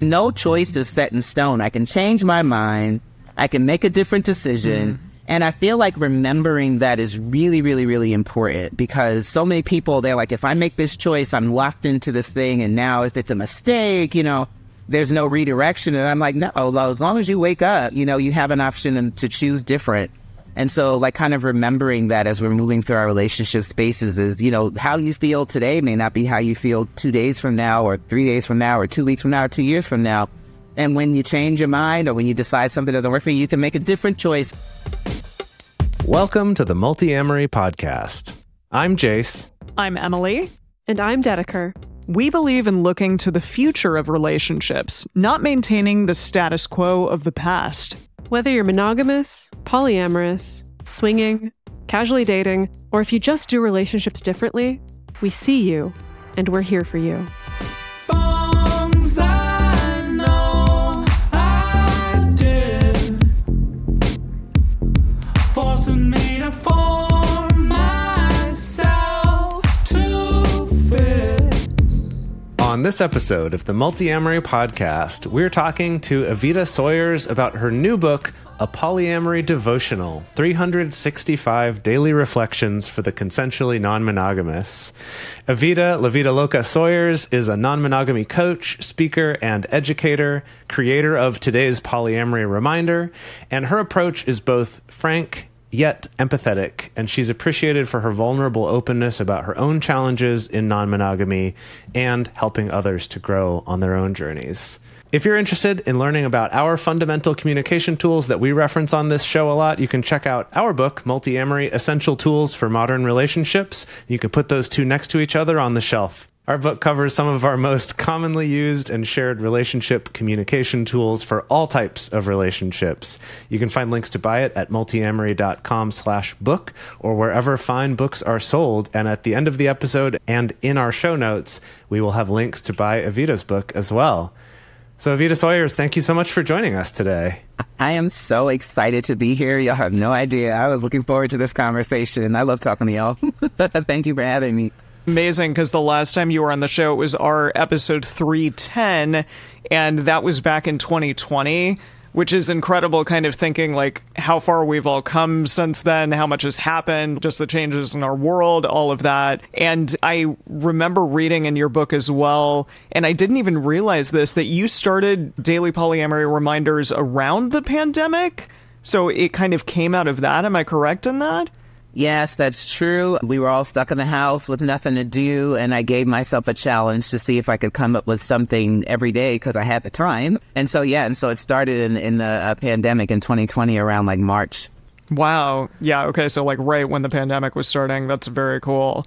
no choice is set in stone. I can change my mind. I can make a different decision. Mm. And I feel like remembering that is really, really, really important because so many people, they're like, if I make this choice, I'm locked into this thing. And now if it's a mistake, you know, there's no redirection. And I'm like, no, as long as you wake up, you know, you have an option to choose different. And so, like, kind of remembering that as we're moving through our relationship spaces is, you know, how you feel today may not be how you feel two days from now, or three days from now, or two weeks from now, or two years from now. And when you change your mind or when you decide something doesn't work for you, you can make a different choice. Welcome to the Multiamory Podcast. I'm Jase. I'm Emily. And I'm Dedeker. We believe in looking to the future of relationships, not maintaining the status quo of the past. Whether you're monogamous, polyamorous, swinging, casually dating, or if you just do relationships differently, we see you and we're here for you. On this episode of the Multiamory podcast, we're talking to Evita Sawyers about her new book, A Polyamory Devotional 365 Daily Reflections for the Consensually Non Monogamous. Evita La Vida Loca Sawyers is a non monogamy coach, speaker, and educator, creator of today's Polyamory Reminder, and her approach is both frank yet empathetic, and she's appreciated for her vulnerable openness about her own challenges in non monogamy and helping others to grow on their own journeys. If you're interested in learning about our fundamental communication tools that we reference on this show a lot, you can check out our book, Multiamory Essential Tools for Modern Relationships. You can put those two next to each other on the shelf. Our book covers some of our most commonly used and shared relationship communication tools for all types of relationships. You can find links to buy it at multiamory.com slash book or wherever fine books are sold. And at the end of the episode and in our show notes, we will have links to buy Evita's book as well. So, Evita Sawyers, thank you so much for joining us today. I am so excited to be here. Y'all have no idea. I was looking forward to this conversation. I love talking to y'all. thank you for having me amazing because the last time you were on the show, it was our episode 310, and that was back in 2020 which is incredible kind of thinking like how far we've all come since then how much has happened just the changes in our world all of that. And i remember reading in your book as well and i didn't even realize this that you started daily polyamory reminders around the pandemic. So it kind of came out of that. Am i correct in that Yes, that's true. We were all stuck in the house with nothing to do, and I gave myself a challenge to see if I could come up with something every day because I had the time. And so, yeah, and so it started in in the uh, pandemic in 2020 around like March. Wow. Yeah. Okay. So like right when the pandemic was starting. That's very cool.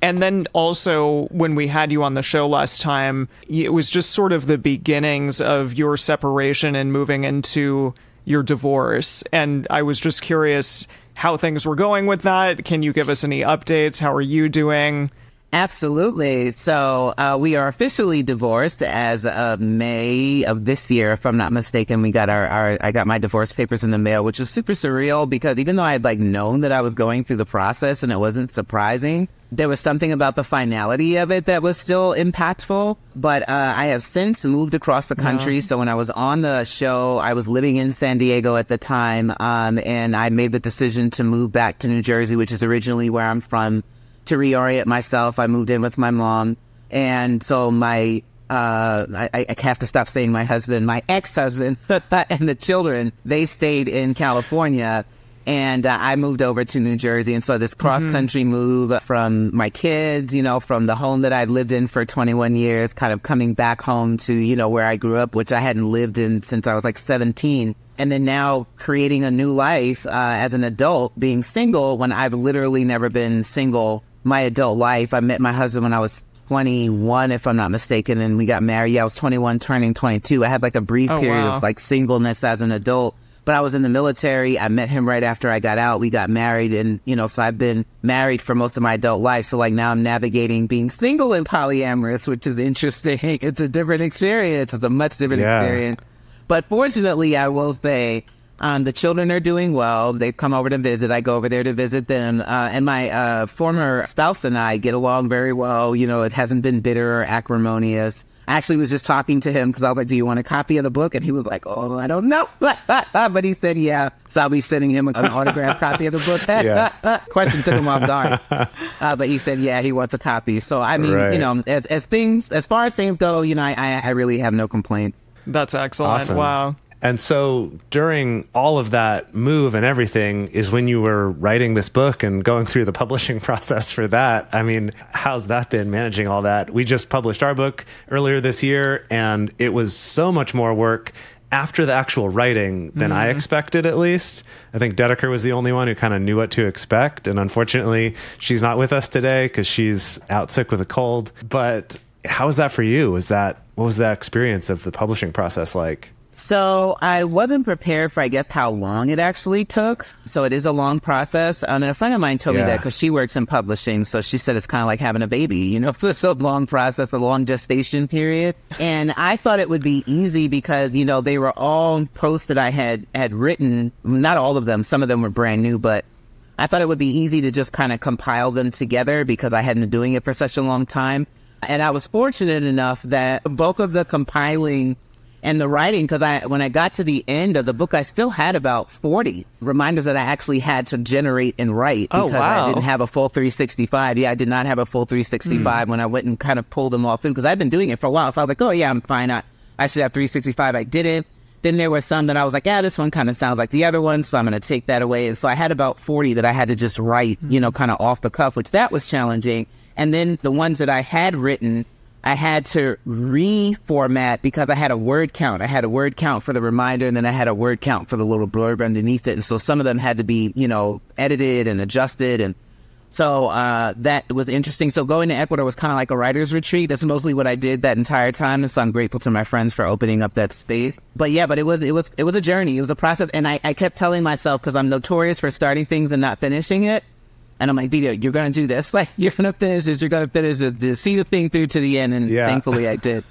And then also, when we had you on the show last time, it was just sort of the beginnings of your separation and moving into your divorce. And I was just curious how things were going with that. Can you give us any updates? How are you doing? Absolutely. So uh, we are officially divorced as of May of this year, if I'm not mistaken. We got our, our I got my divorce papers in the mail, which was super surreal because even though I had like known that I was going through the process and it wasn't surprising, there was something about the finality of it that was still impactful. But uh, I have since moved across the country. Yeah. So when I was on the show, I was living in San Diego at the time, um, and I made the decision to move back to New Jersey, which is originally where I'm from to reorient myself. I moved in with my mom. And so my, uh, I, I have to stop saying my husband, my ex-husband and the children, they stayed in California and uh, I moved over to New Jersey. And so this cross country mm-hmm. move from my kids, you know, from the home that I'd lived in for 21 years, kind of coming back home to, you know, where I grew up, which I hadn't lived in since I was like 17 and then now creating a new life uh, as an adult, being single when I've literally never been single my adult life. I met my husband when I was 21, if I'm not mistaken, and we got married. Yeah, I was 21, turning 22. I had like a brief oh, period wow. of like singleness as an adult. But I was in the military. I met him right after I got out. We got married, and you know, so I've been married for most of my adult life. So like now I'm navigating being single and polyamorous, which is interesting. It's a different experience. It's a much different yeah. experience. But fortunately, I will say um, the children are doing well. They've come over to visit. I go over there to visit them. Uh, and my uh, former spouse and I get along very well. You know, it hasn't been bitter or acrimonious. I actually was just talking to him because I was like, "Do you want a copy of the book?" And he was like, "Oh, I don't know," but he said, "Yeah." So I'll be sending him an autographed copy of the book. Yeah. Question took him off guard, uh, but he said, "Yeah, he wants a copy." So I mean, Right. you know, as as things as far as things go, you know, I I, I really have no complaints. That's excellent. Awesome. Wow. And so during all of that move and everything is when you were writing this book and going through the publishing process for that. I mean, how's that been managing all that? We just published our book earlier this year and it was so much more work after the actual writing than I mm-hmm. expected at least. I think Dedeker was the only one who kind of knew what to expect and unfortunately she's not with us today cuz she's out sick with a cold. But how was that for you? Was that what was that experience of the publishing process like? So I wasn't prepared for, I guess, how long it actually took. So it is a long process. Um, and a friend of mine told me that because she works in publishing. So she said it's kind of like having a baby, you know, it's a long process, a long gestation period. And I thought it would be easy because, you know, they were all posts that I had, had written. Not all of them. Some of them were brand new, but I thought it would be easy to just kind of compile them together because I hadn't been doing it for such a long time. And I was fortunate enough that both of the compiling and the writing, because I when I got to the end of the book, I still had about forty reminders that I actually had to generate and write Oh, because wow. I didn't have a full 365. Yeah, I did not have a full 365 hmm. when I went and kind of pulled them all through because I'd been doing it for a while. So I was like, oh yeah, I'm fine. I, I should have 365. I didn't. Then there were some that I was like, yeah, this one kind of sounds like the other one, so I'm going to take that away. And so I had about 40 that I had to just write, you know, hmm. kind of off the cuff, which that was challenging. And then the ones that I had written, I had to reformat because I had a word count. I had a word count for the reminder, and then I had a word count for the little blurb underneath it. And so some of them had to be, you know, edited and adjusted. And so uh, that was interesting. So going to Ecuador was kind of like a writer's retreat. That's mostly what I did that entire time. And so I'm grateful to my friends for opening up that space. But yeah, but it was it was it was a journey. It was a process, and I, I kept telling myself because I'm notorious for starting things and not finishing it. And I'm like, Vito, you're gonna do this. Like you're gonna finish this. You're gonna finish it. To see the thing through to the end. And Yeah. thankfully, I did.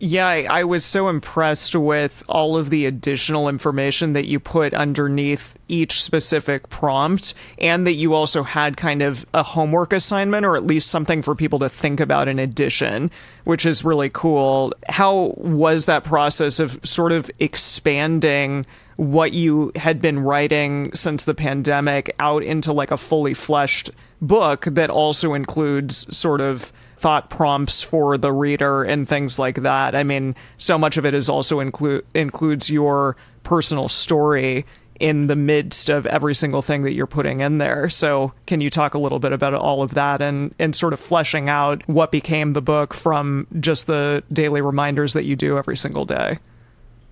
Yeah, I, I was so impressed with all of the additional information that you put underneath each specific prompt, and that you also had kind of a homework assignment or at least something for people to think about in addition, which is really cool. How was that process of sort of expanding what you had been writing since the pandemic out into like a fully fleshed book that also includes sort of thought prompts for the reader and things like that. I mean, so much of it is also include includes your personal story in the midst of every single thing that you're putting in there. So, can you talk a little bit about all of that and and sort of fleshing out what became the book from just the daily reminders that you do every single day?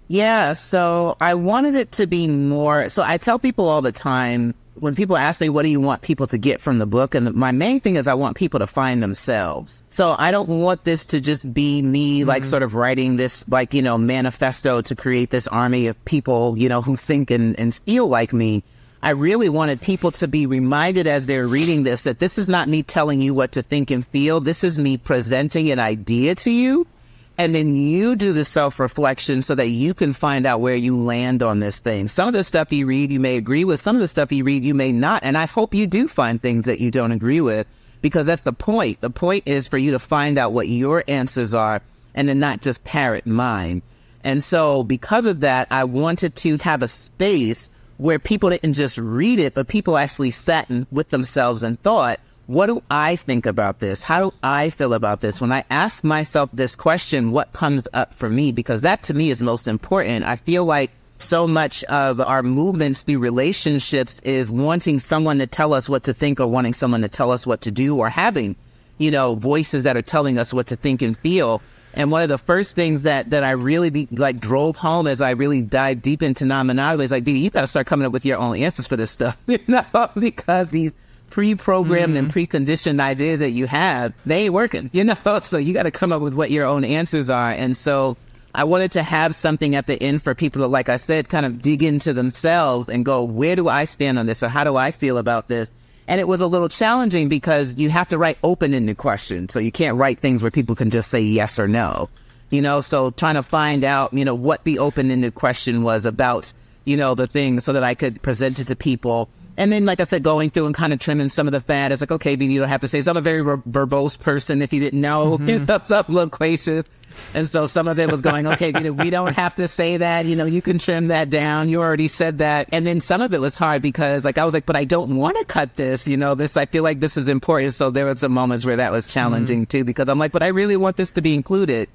Yeah, so I wanted it to be more. So I tell people all the time when people ask me, what do you want people to get from the book? And my main thing is I want people to find themselves. So I don't want this to just be me, like, mm-hmm. sort of writing this, like, you know, manifesto to create this army of people, you know, who think and, and feel like me. I really wanted people to be reminded as they're reading this that this is not me telling you what to think and feel. This is me presenting an idea to you and then you do the self reflection so that you can find out where you land on this thing. Some of the stuff you read, you may agree with. Some of the stuff you read, you may not. And I hope you do find things that you don't agree with because that's the point. The point is for you to find out what your answers are and then not just parrot mine. And so, because of that, I wanted to have a space where people didn't just read it, but people actually sat with themselves and thought, what do I think about this? How do I feel about this? When I ask myself this question, what comes up for me? Because that to me is most important. I feel like so much of our movements through relationships is wanting someone to tell us what to think or wanting someone to tell us what to do or having, you know, voices that are telling us what to think and feel. And one of the first things that, that I really be, like drove home as I really dived deep into non-monogamy is like, B, you got to start coming up with your own answers for this stuff, you know, because these pre-programmed and mm-hmm. preconditioned ideas that you have, they ain't working, you know. So you got to come up with what your own answers are. And so I wanted to have something at the end for people to, like I said, kind of dig into themselves and go, where do I stand on this, or how do I feel about this? And it was a little challenging because you have to write open-ended questions, so you can't write things where people can just say yes or no. You know, so trying to find out, you know, what the open-ended question was about, you know, the thing, so that I could present it to people. And then, like I said, going through and kind of trimming some of the fat. It's like, okay, but you don't have to say. So I'm a very ver- verbose person. If you didn't know, know, so I'm loquacious. And so some of it was going, okay, you know, we don't have to say that. You know, you can trim that down. You already said that. And then some of it was hard because, like, I was like, but I don't want to cut this. You know, this. I feel like this is important. So there were some moments where that was challenging mm-hmm. too, because I'm like, but I really want this to be included.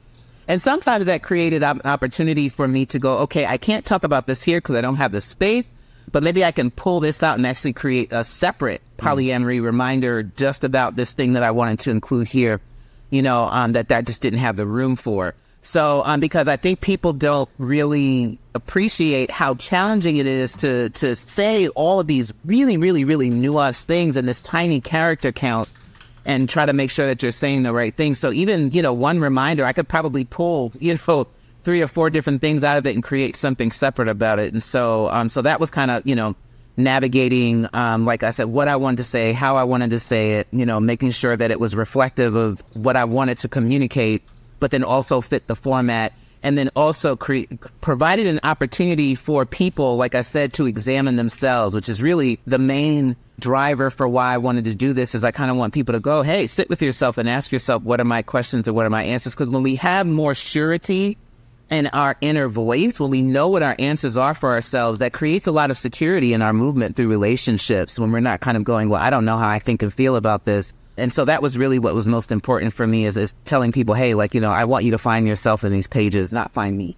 And sometimes that created an opportunity for me to go, okay, I can't talk about this here because I don't have the space, but maybe I can pull this out and actually create a separate mm. polyamory reminder just about this thing that I wanted to include here, you know, um, that that just didn't have the room for. So, um, because I think people don't really appreciate how challenging it is to to say all of these really, really, really nuanced things in this tiny character count and try to make sure that you're saying the right thing. So even, you know, one reminder, I could probably pull, you know, three or four different things out of it and create something separate about it. And so, um, so that was kind of, you know, navigating, um, like I said, what I wanted to say, how I wanted to say it, you know, making sure that it was reflective of what I wanted to communicate, but then also fit the format. And then also cre- provided an opportunity for people, like I said, to examine themselves, which is really the main driver for why I wanted to do this is I kind of want people to go, hey, sit with yourself and ask yourself, what are my questions and what are my answers? Because when we have more surety in our inner voice, when we know what our answers are for ourselves, that creates a lot of security in our movement through relationships when we're not kind of going, well, I don't know how I think and feel about this. And so that was really what was most important for me is, is telling people, hey, like, you know, I want you to find yourself in these pages, not find me.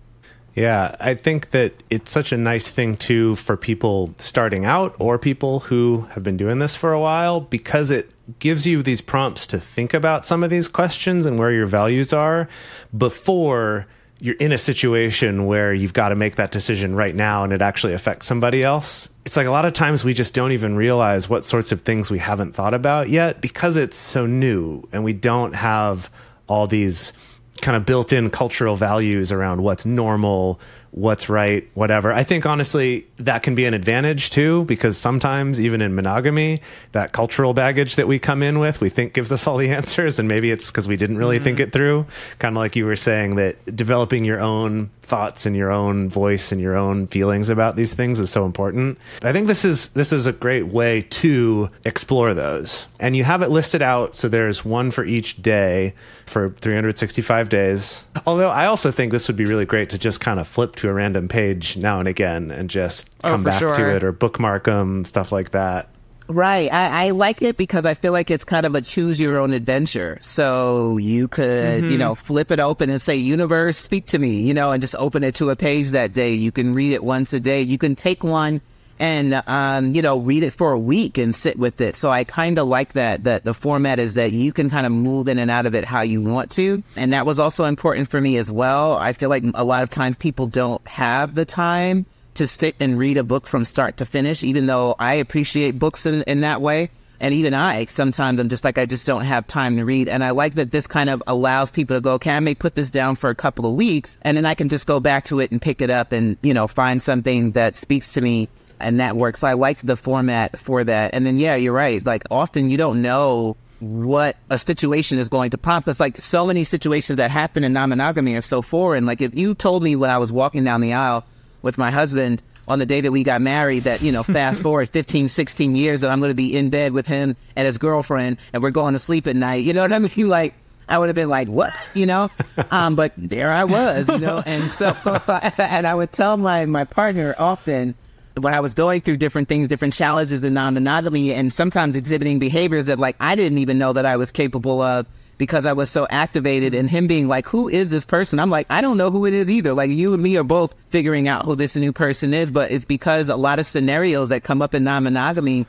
Yeah, I think that it's such a nice thing too for people starting out or people who have been doing this for a while because it gives you these prompts to think about some of these questions and where your values are before you're in a situation where you've got to make that decision right now and it actually affects somebody else. It's like a lot of times we just don't even realize what sorts of things we haven't thought about yet because it's so new and we don't have all these kind of built in cultural values around what's normal, what's right, whatever. I think honestly that can be an advantage too, because sometimes even in monogamy, that cultural baggage that we come in with, we think gives us all the answers. And maybe it's because we didn't really mm-hmm. think it through. Kind of like you were saying that developing your own thoughts and your own voice and your own feelings about these things is so important. I think this is this is a great way to explore those. And you have it listed out so there's one for each day for 365 days. Although I also think this would be really great to just kind of flip to a random page now and again and just oh, come oh, back sure. to it or bookmark them, stuff like that. Right. I, I, like it because I feel like it's kind of a choose your own adventure. So you could, mm-hmm. you know, flip it open and say, universe, speak to me, you know, and just open it to a page that day. You can read it once a day. You can take one and, um, you know, read it for a week and sit with it. So I kind of like that, that the format is that you can kind of move in and out of it how you want to. And that was also important for me as well. I feel like a lot of times people don't have the time to sit and read a book from start to finish, even though I appreciate books in, in that way. And even I, sometimes I'm just like, I just don't have time to read. And I like that this kind of allows people to go, okay, I may put this down for a couple of weeks and then I can just go back to it and pick it up and, you know, find something that speaks to me and that works. So I like the format for that. And then, yeah, you're right. Like often you don't know what a situation is going to prompt. It's like so many situations that happen in non-monogamy are so foreign. Like if you told me when I was walking down the aisle, with my husband on the day that we got married that, you know, fast forward 15, 16 years that I'm going to be in bed with him and his girlfriend and we're going to sleep at night. You know what I mean? Like, I would have been like, what? You know? Um, but there I was, you know? And so, and I would tell my, my partner often when I was going through different things, different challenges in non-monogamy and sometimes exhibiting behaviors that like I didn't even know that I was capable of because I was so activated and him being like, who is this person? I'm like, I don't know who it is either. Like you and me are both figuring out who this new person is, but it's because a lot of scenarios that come up in non-monogamy,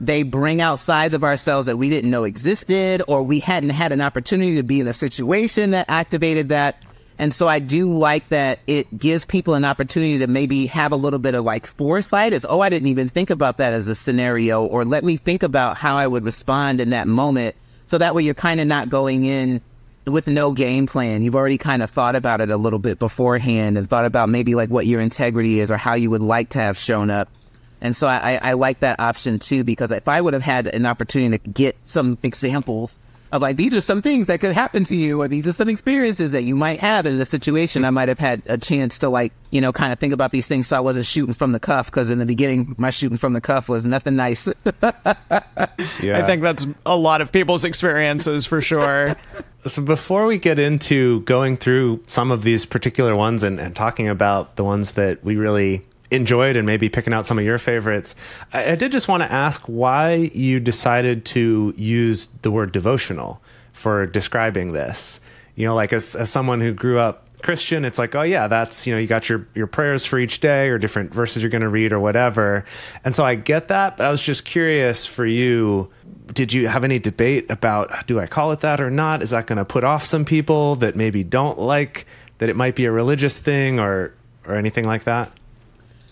they bring out sides of ourselves that we didn't know existed or we hadn't had an opportunity to be in a situation that activated that. And so I do like that it gives people an opportunity to maybe have a little bit of like foresight. It's, oh, I didn't even think about that as a scenario, or let me think about how I would respond in that moment so that way you're kind of not going in with no game plan. You've already kind of thought about it a little bit beforehand and thought about maybe like what your integrity is or how you would like to have shown up. And so I, I like that option too, because if I would have had an opportunity to get some examples of like these are some things that could happen to you or these are some experiences that you might have in the situation i might have had a chance to like you know kind of think about these things so i wasn't shooting from the cuff because in the beginning my shooting from the cuff was nothing nice Yeah. I think that's a lot of people's experiences for sure. So before we get into going through some of these particular ones and, and talking about the ones that we really enjoyed and maybe picking out some of your favorites, I, I did just want to ask why you decided to use the word devotional for describing this. You know, like as, as someone who grew up Christian, it's like, oh yeah, that's you know, you got your your prayers for each day or different verses you're going to read or whatever. And so I get that, but I was just curious for you, did you have any debate about do I call it that or not? Is that going to put off some people that maybe don't like that it might be a religious thing or or anything like that?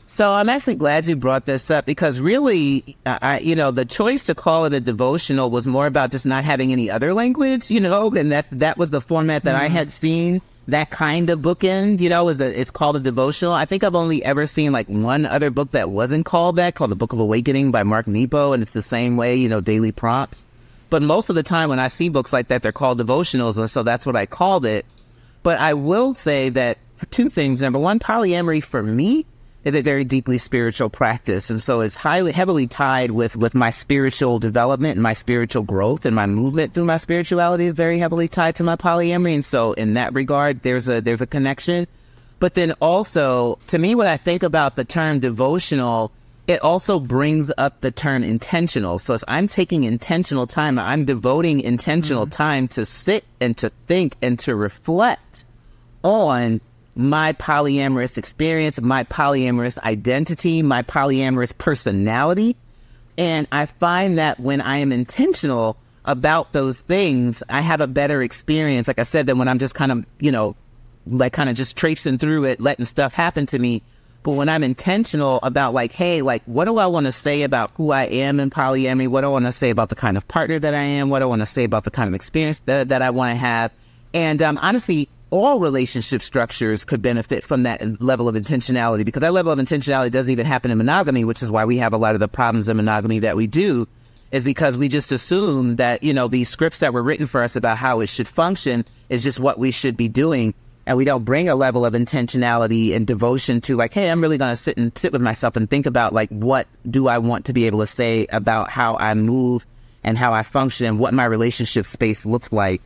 So I'm actually glad you brought this up because really, I, you know, the choice to call it a devotional was more about just not having any other language, you know, and that that was the format that I mm-hmm. had seen that kind of bookend, you know, is that it's called a devotional. I think I've only ever seen like one other book that wasn't called that, called the Book of Awakening by Mark Nepo, and it's the same way, you know, daily prompts. But most of the time when I see books like that, they're called devotionals, and so that's what I called it. But I will say that two things. Number one, polyamory for me is a very deeply spiritual practice, and so it's highly heavily tied with with my spiritual development and my spiritual growth and my movement through my spirituality is very heavily tied to my polyamory. And so in that regard, there's a there's a connection. But then also, to me, when I think about the term devotional, it also brings up the term intentional. So as I'm taking intentional time, I'm devoting intentional mm-hmm. time to sit and to think and to reflect on my polyamorous experience, my polyamorous identity, my polyamorous personality. And I find that when I am intentional about those things, I have a better experience, like I said, than when I'm just kind of, you know, like kind of just traipsing through it, letting stuff happen to me. But when I'm intentional about like, hey, like, what do I want to say about who I am in polyamory? What do I want to say about the kind of partner that I am? What do I want to say about the kind of experience that, that I want to have? And um, honestly, all relationship structures could benefit from that level of intentionality because that level of intentionality doesn't even happen in monogamy, which is why we have a lot of the problems in monogamy that we do is because we just assume that, you know, these scripts that were written for us about how it should function is just what we should be doing. And we don't bring a level of intentionality and devotion to like, hey, I'm really going to sit and sit with myself and think about like, what do I want to be able to say about how I move and how I function and what my relationship space looks like.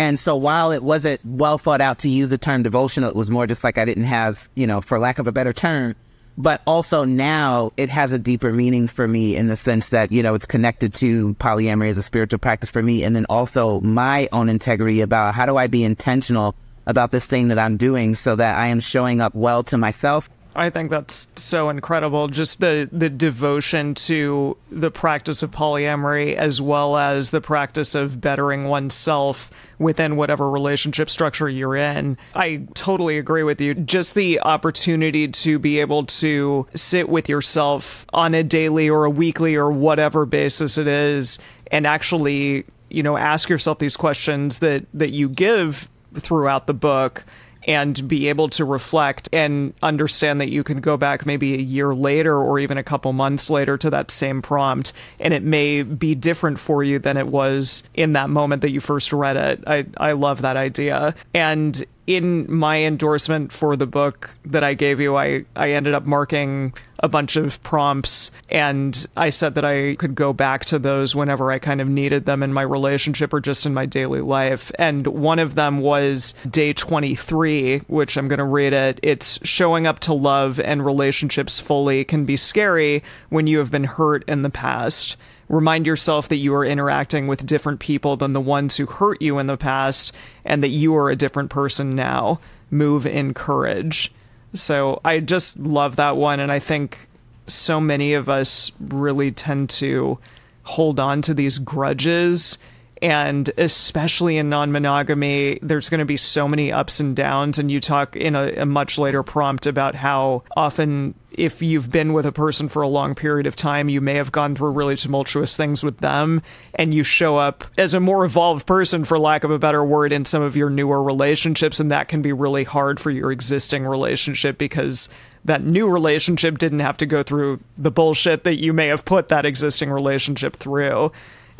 And so while it wasn't well thought out to use the term devotional, it was more just like I didn't have, you know, for lack of a better term. But also now it has a deeper meaning for me in the sense that, you know, it's connected to polyamory as a spiritual practice for me. And then also my own integrity about how do I be intentional about this thing that I'm doing so that I am showing up well to myself I think that's so incredible. Just the the devotion to the practice of polyamory as well as the practice of bettering oneself within whatever relationship structure you're in. I totally agree with you. Just the opportunity to be able to sit with yourself on a daily or a weekly or whatever basis it is and actually, you know, ask yourself these questions that that you give throughout the book and be able to reflect and understand that you can go back maybe a year later or even a couple months later to that same prompt and it may be different for you than it was in that moment that you first read it. I, I love that idea. And in my endorsement for the book that I gave you, I, I ended up marking a bunch of prompts and I said that I could go back to those whenever I kind of needed them in my relationship or just in my daily life. And one of them was day 23, which I'm going to read it. It's showing up to love and relationships fully can be scary when you have been hurt in the past. Remind yourself that you are interacting with different people than the ones who hurt you in the past and that you are a different person now. Move in courage. So I just love that one. And I think so many of us really tend to hold on to these grudges. And especially in non monogamy, there's going to be so many ups and downs. And you talk in a, a much later prompt about how often if you've been with a person for a long period of time, you may have gone through really tumultuous things with them, and you show up as a more evolved person, for lack of a better word, in some of your newer relationships, and that can be really hard for your existing relationship because that new relationship didn't have to go through the bullshit that you may have put that existing relationship through.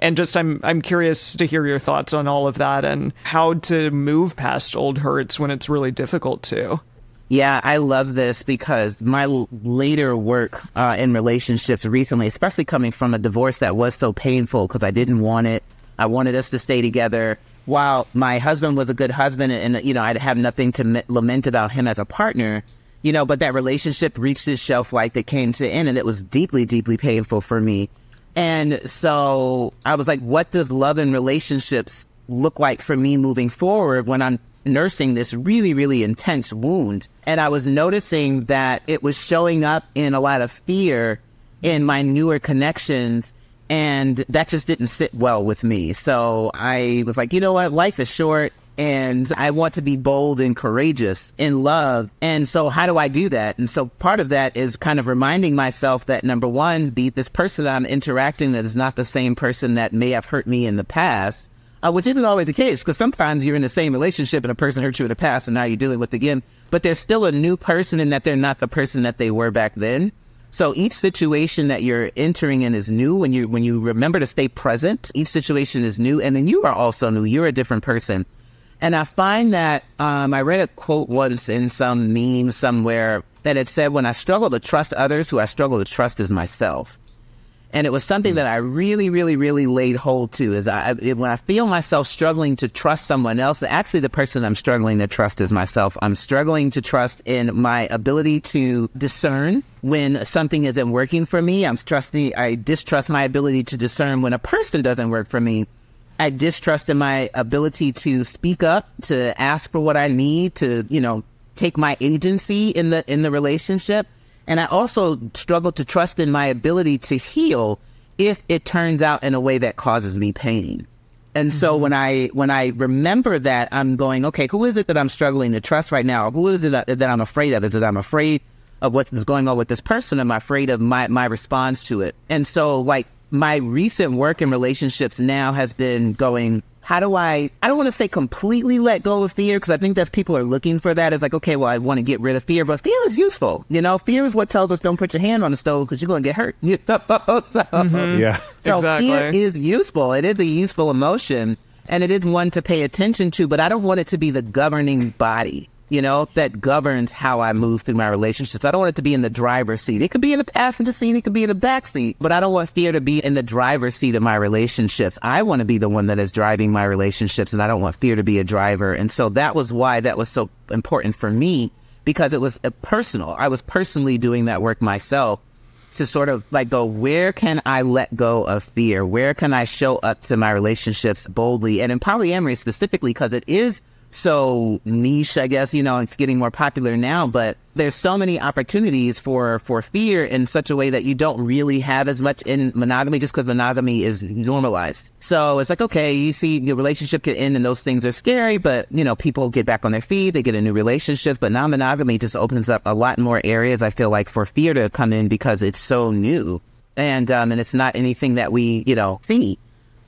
And just I'm I'm curious to hear your thoughts on all of that and how to move past old hurts when it's really difficult to. Yeah, I love this because my later work uh, in relationships recently, especially coming from a divorce that was so painful because I didn't want it. I wanted us to stay together. While my husband was a good husband and, you know, I'd have nothing to m- lament about him as a partner, you know, but that relationship reached its shelf life that came to an end and it was deeply, deeply painful for me. And so I was like, what does love and relationships look like for me moving forward when I'm nursing this really, really intense wound? And I was noticing that it was showing up in a lot of fear in my newer connections. And that just didn't sit well with me. So I was like, you know what? Life is short and I want to be bold and courageous in love. And so how do I do that? And so part of that is kind of reminding myself that number one, the, this person I'm interacting with is not the same person that may have hurt me in the past, uh, which isn't always the case because sometimes you're in the same relationship and a person hurt you in the past and now you're dealing with again, but they're still a new person in that they're not the person that they were back then. So each situation that you're entering in is new when you when you remember to stay present. Each situation is new, and then you are also new. You're a different person. And I find that um, I read a quote once in some meme somewhere that it said, When I struggle to trust others, who I struggle to trust is myself. And it was something that I really, really, really laid hold to. Is I it, when I feel myself struggling to trust someone else, actually the person I'm struggling to trust is myself. I'm struggling to trust in my ability to discern when something isn't working for me. I'm trusting. I distrust my ability to discern when a person doesn't work for me. I distrust in my ability to speak up, to ask for what I need, to, you know, take my agency in the in the relationship. And I also struggle to trust in my ability to heal if it turns out in a way that causes me pain. And so mm-hmm. when I when I remember that, I'm going, okay, who is it that I'm struggling to trust right now? Who is it that, that I'm afraid of? Is it I'm afraid of what is going on with this person? Am I afraid of my my response to it? And so like my recent work in relationships now has been going how do I, I don't want to say completely let go of fear because I think that people are looking for that. It's like, okay, well, I want to get rid of fear, but fear is useful. You know, fear is what tells us don't put your hand on the stove because you're going to get hurt. You know? so, mm-hmm. Yeah. so Exactly. fear is useful. It is a useful emotion and it is one to pay attention to, but I don't want it to be the governing body. You know, that governs how I move through my relationships. I don't want it to be in the driver's seat. It could be in the passenger seat, it could be in the back seat, but I don't want fear to be in the driver's seat of my relationships. I want to be the one that is driving my relationships, and I don't want fear to be a driver. And so that was why that was so important for me because it was uh, personal. I was personally doing that work myself to sort of like go, where can I let go of fear? Where can I show up to my relationships boldly? And in polyamory specifically, because it is so niche, I guess, you know, it's getting more popular now, but there's so many opportunities for, for fear in such a way that you don't really have as much in monogamy just because monogamy is normalized. So it's like, okay, you see your relationship get in and those things are scary, but you know, people get back on their feet, they get a new relationship, but non-monogamy just opens up a lot more areas, I feel like, for fear to come in because it's so new. And, um, and it's not anything that we, you know, see.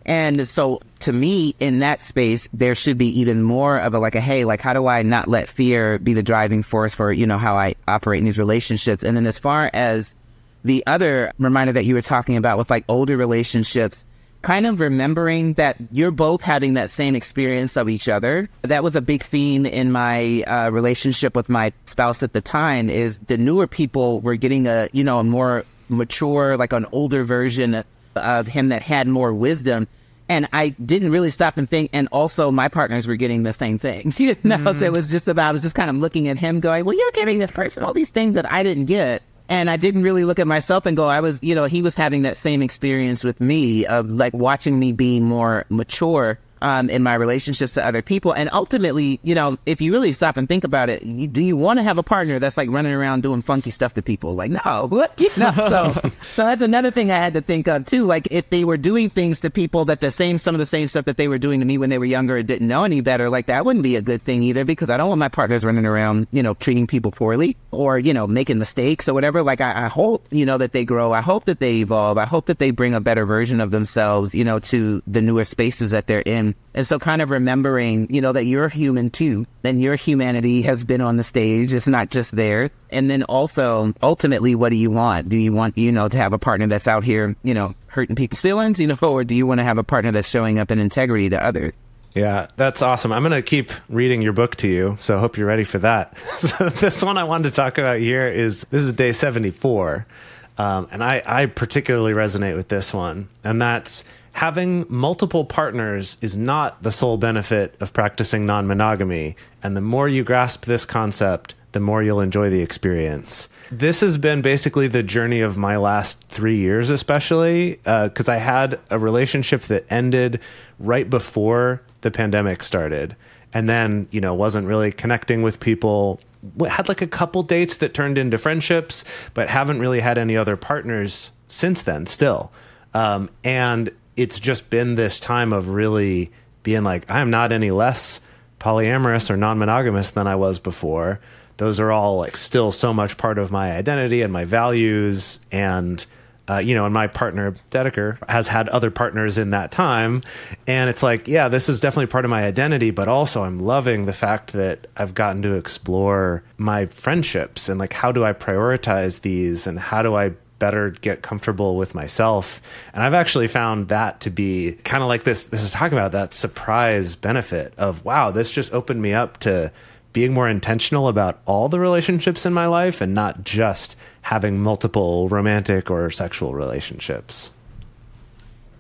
And so to me, in that space, there should be even more of a like a, hey, like, how do I not let fear be the driving force for, you know, how I operate in these relationships? And then as far as the other reminder that you were talking about with like older relationships, kind of remembering that you're both having that same experience of each other. That was a big theme in my uh, relationship with my spouse at the time is the newer people were getting a, you know, a more mature, like an older version of him that had more wisdom. And I didn't really stop and think. And also, my partners were getting the same thing. You know, so mm-hmm. it was just about, I was just kind of looking at him going, well, you're giving this person all these things that I didn't get. And I didn't really look at myself and go, I was, you know, he was having that same experience with me of like watching me being more mature um, in my relationships to other people. And ultimately, you know, if you really stop and think about it, you, do you want to have a partner that's like running around doing funky stuff to people? Like, no, what? You know, so, so that's another thing I had to think of too. Like, if they were doing things to people that the same, some of the same stuff that they were doing to me when they were younger and didn't know any better, like that wouldn't be a good thing either because I don't want my partners running around, you know, treating people poorly or, you know, making mistakes or whatever. Like, I, I hope, you know, that they grow. I hope that they evolve. I hope that they bring a better version of themselves, you know, to the newer spaces that they're in. And so kind of remembering, you know, that you're human too, and your humanity has been on the stage. It's not just theirs. And then also, ultimately, what do you want? Do you want, you know, to have a partner that's out here, you know, hurting people's feelings, you know, or do you want to have a partner that's showing up in integrity to others? Yeah, that's awesome. I'm going to keep reading your book to you, so hope you're ready for that. so this one I wanted to talk about here is this is day 74. Um, and I, I particularly resonate with this one, and that's having multiple partners is not the sole benefit of practicing non monogamy. And the more you grasp this concept, the more you'll enjoy the experience. This has been basically the journey of my last three years, especially because uh, I had a relationship that ended right before the pandemic started. And then, you know, wasn't really connecting with people. Had like a couple dates that turned into friendships, but haven't really had any other partners since then, still. Um, and it's just been this time of really being like, I'm not any less polyamorous or non monogamous than I was before. Those are all like still so much part of my identity and my values. And, uh, you know, and my partner, Dedeker, has had other partners in that time. And it's like, yeah, this is definitely part of my identity, but also I'm loving the fact that I've gotten to explore my friendships and like, how do I prioritize these and how do I better get comfortable with myself. And I've actually found that to be kind of like this this is talking about that surprise benefit of wow, this just opened me up to being more intentional about all the relationships in my life and not just having multiple romantic or sexual relationships.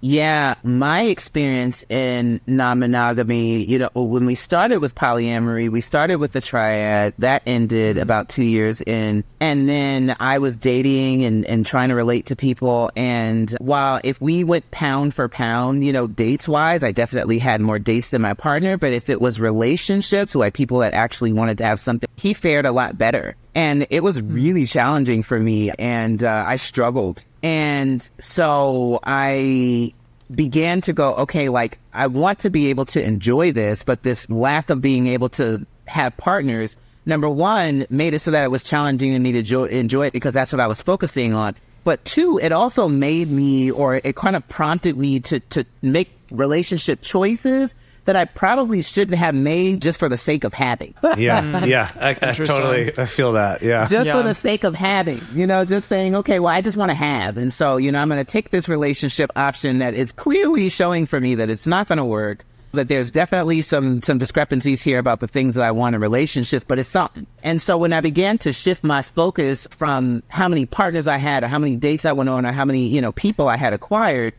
Yeah, my experience in non monogamy, you know, when we started with polyamory, we started with the triad. That ended mm-hmm. about two years in. And then I was dating and, and trying to relate to people. And while if we went pound for pound, you know, dates wise, I definitely had more dates than my partner. But if it was relationships, like people that actually wanted to have something, he fared a lot better. And it was really challenging for me. And uh, I struggled and so I began to go, okay, like I want to be able to enjoy this, but this lack of being able to have partners, number one, made it so that it was challenging to me to enjoy, enjoy it because that's what I was focusing on. But two, it also made me, or it kind of prompted me to, to make relationship choices that I probably shouldn't have made just for the sake of having. yeah, hmm. yeah, I, I totally I feel that. Yeah, just yeah. for the sake of having, you know, just saying, okay, well, I just want to have, and so you know, I'm going to take this relationship option that is clearly showing for me that it's not going to work. That there's definitely some some discrepancies here about the things that I want in relationships, but it's something. And so when I began to shift my focus from how many partners I had, or how many dates I went on, or how many you know people I had acquired,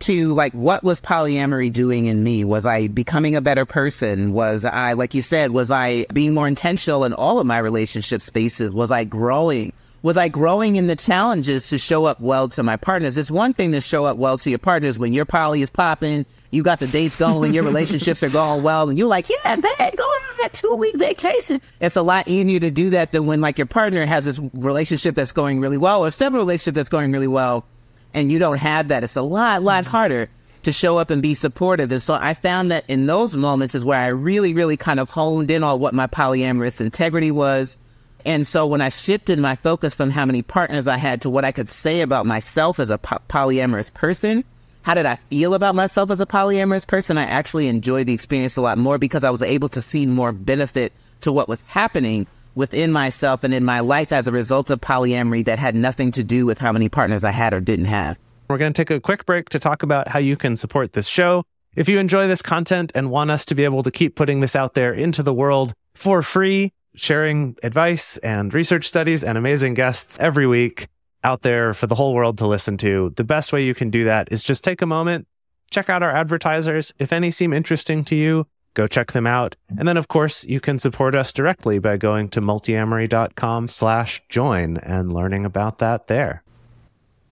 to like what was polyamory doing in me? Was i becoming a better person? Was i like you said was i being more intentional in all of my relationship spaces? Was i growing? Was i growing in the challenges to show up well to my partners? It's one thing to show up well to your partners when your poly is popping you got the dates going your relationships are going well and you're like yeah man going on that two week vacation. It's a lot easier to do that than when like your partner has this relationship that's going really well or a several relationship that's going really well and you don't have that, it's a lot, lot mm-hmm. harder to show up and be supportive. And so I found that in those moments is where I really, really kind of honed in on what my polyamorous integrity was. And so when I shifted my focus from how many partners I had to what I could say about myself as a po- polyamorous person, how did I feel about myself as a polyamorous person? I actually enjoyed the experience a lot more because I was able to see more benefit to what was happening within myself and in my life as a result of polyamory that had nothing to do with how many partners I had or didn't have. We're going to take a quick break to talk about how you can support this show. If you enjoy this content and want us to be able to keep putting this out there into the world for free, sharing advice and research studies and amazing guests every week out there for the whole world to listen to, the best way you can do that is just take a moment, check out our advertisers. If any seem interesting to you, go check them out. And then, of course, you can support us directly by going to multiamory.com slash join and learning about that there.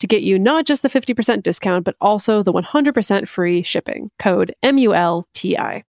to get you not just the 50% discount, but also the 100% free shipping. Code M U L T I.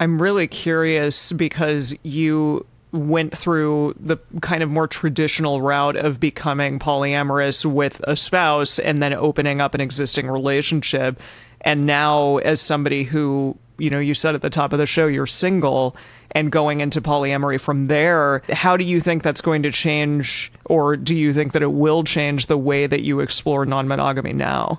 I'm really curious because you went through the kind of more traditional route of becoming polyamorous with a spouse and then opening up an existing relationship. And now, as somebody who, you know, you said at the top of the show, you're single and going into polyamory from there, how do you think that's going to change, or do you think that it will change the way that you explore non monogamy now?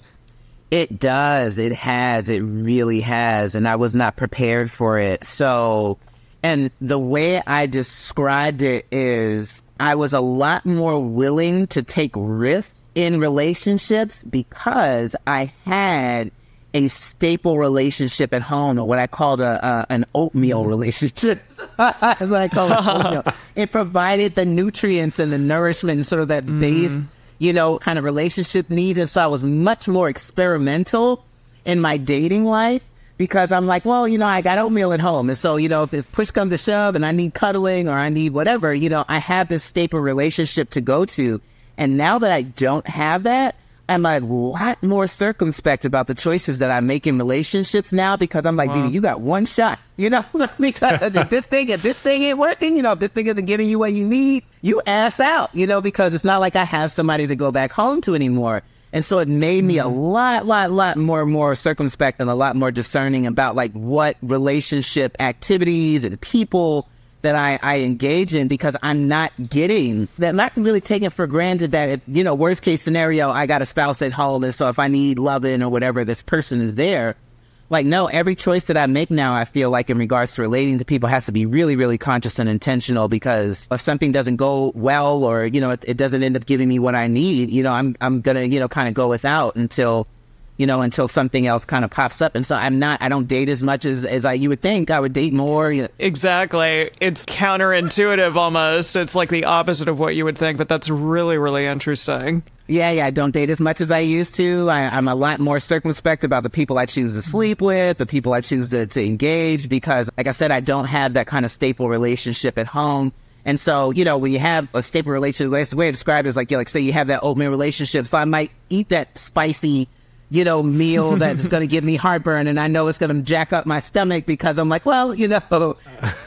It does. It has. It really has. And I was not prepared for it. So, and the way I described it is I was a lot more willing to take risks in relationships because I had a staple relationship at home, or what I called a, an oatmeal mm-hmm. relationship. That's what I call it. Oatmeal. It provided the nutrients and the nourishment, and sort of that mm-hmm. base, you know, kind of relationship needs. And so I was much more experimental in my dating life because I'm like, well, you know, I got oatmeal at home. And so, you know, if, if push comes to shove and I need cuddling or I need whatever, you know, I have this staple relationship to go to. And now that I don't have that, I'm a lot more circumspect about the choices that I make in relationships now because I'm like, Vita, you got one shot. You know, because if this thing, if this thing ain't working, you know, if this thing isn't giving you what you need, you ass out, you know, because it's not like I have somebody to go back home to anymore. And so it made me a mm. lot, lot, lot more, more circumspect and a lot more discerning about like what relationship activities and people that I, I engage in because I'm not getting that, not really taking for granted that if, you know, worst case scenario, I got a spouse at home. And so if I need loving or whatever, this person is there. Like, no, every choice that I make now, I feel like in regards to relating to people has to be really, really conscious and intentional because if something doesn't go well or, you know, it, it doesn't end up giving me what I need, you know, I'm, I'm going to, you know, kind of go without until, you know, until something else kind of pops up. And so I'm not, I don't date as much as, as I, you would think I would date more. You know. Exactly. It's counterintuitive almost. It's like the opposite of what you would think, but that's really, really interesting. Yeah, yeah, I don't date as much as I used to. I, I'm a lot more circumspect about the people I choose to sleep with, the people I choose to, to engage, because, like I said, I don't have that kind of staple relationship at home. And so, you know, when you have a staple relationship, the way I describe it is like, yeah, like say you have that oatmeal relationship. So I might eat that spicy, you know, meal that's going to give me heartburn, and I know it's going to jack up my stomach because I'm like, well, you know, uh,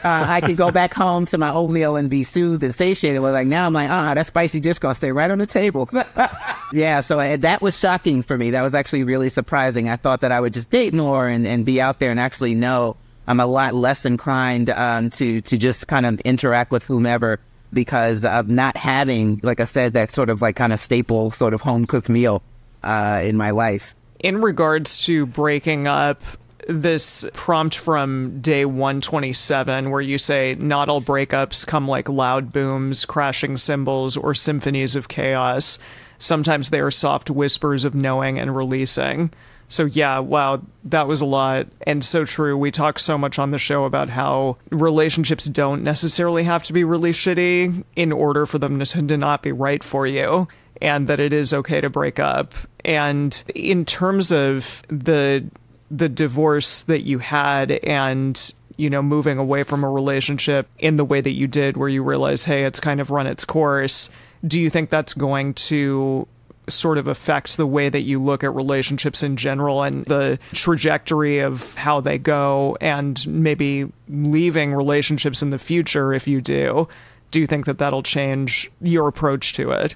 I can go back home to my oatmeal and be soothed and satiated. Well, like now I'm like, ah, that spicy just going to stay right on the table. yeah, so uh, that was shocking for me. That was actually really surprising. I thought that I would just date more and, and be out there and actually know I'm a lot less inclined um, to to just kind of interact with whomever because of not having, like I said, that sort of like kind of staple sort of home cooked meal uh, in my life. In regards to breaking up, this prompt from day 127 where you say not all breakups come like loud booms crashing cymbals or symphonies of chaos. Sometimes they are soft whispers of knowing and releasing. So yeah wow that was a lot. And so true we talk so much on the show about how relationships don't necessarily have to be really shitty in order for them to, to not be right for you and that it is okay to break up and in terms of the the divorce that you had and you know moving away from a relationship in the way that you did where you realize hey it's kind of run its course do you think that's going to sort of affects the way that you look at relationships in general and the trajectory of how they go and maybe leaving relationships in the future if you do. Do you think that that'll change your approach to it?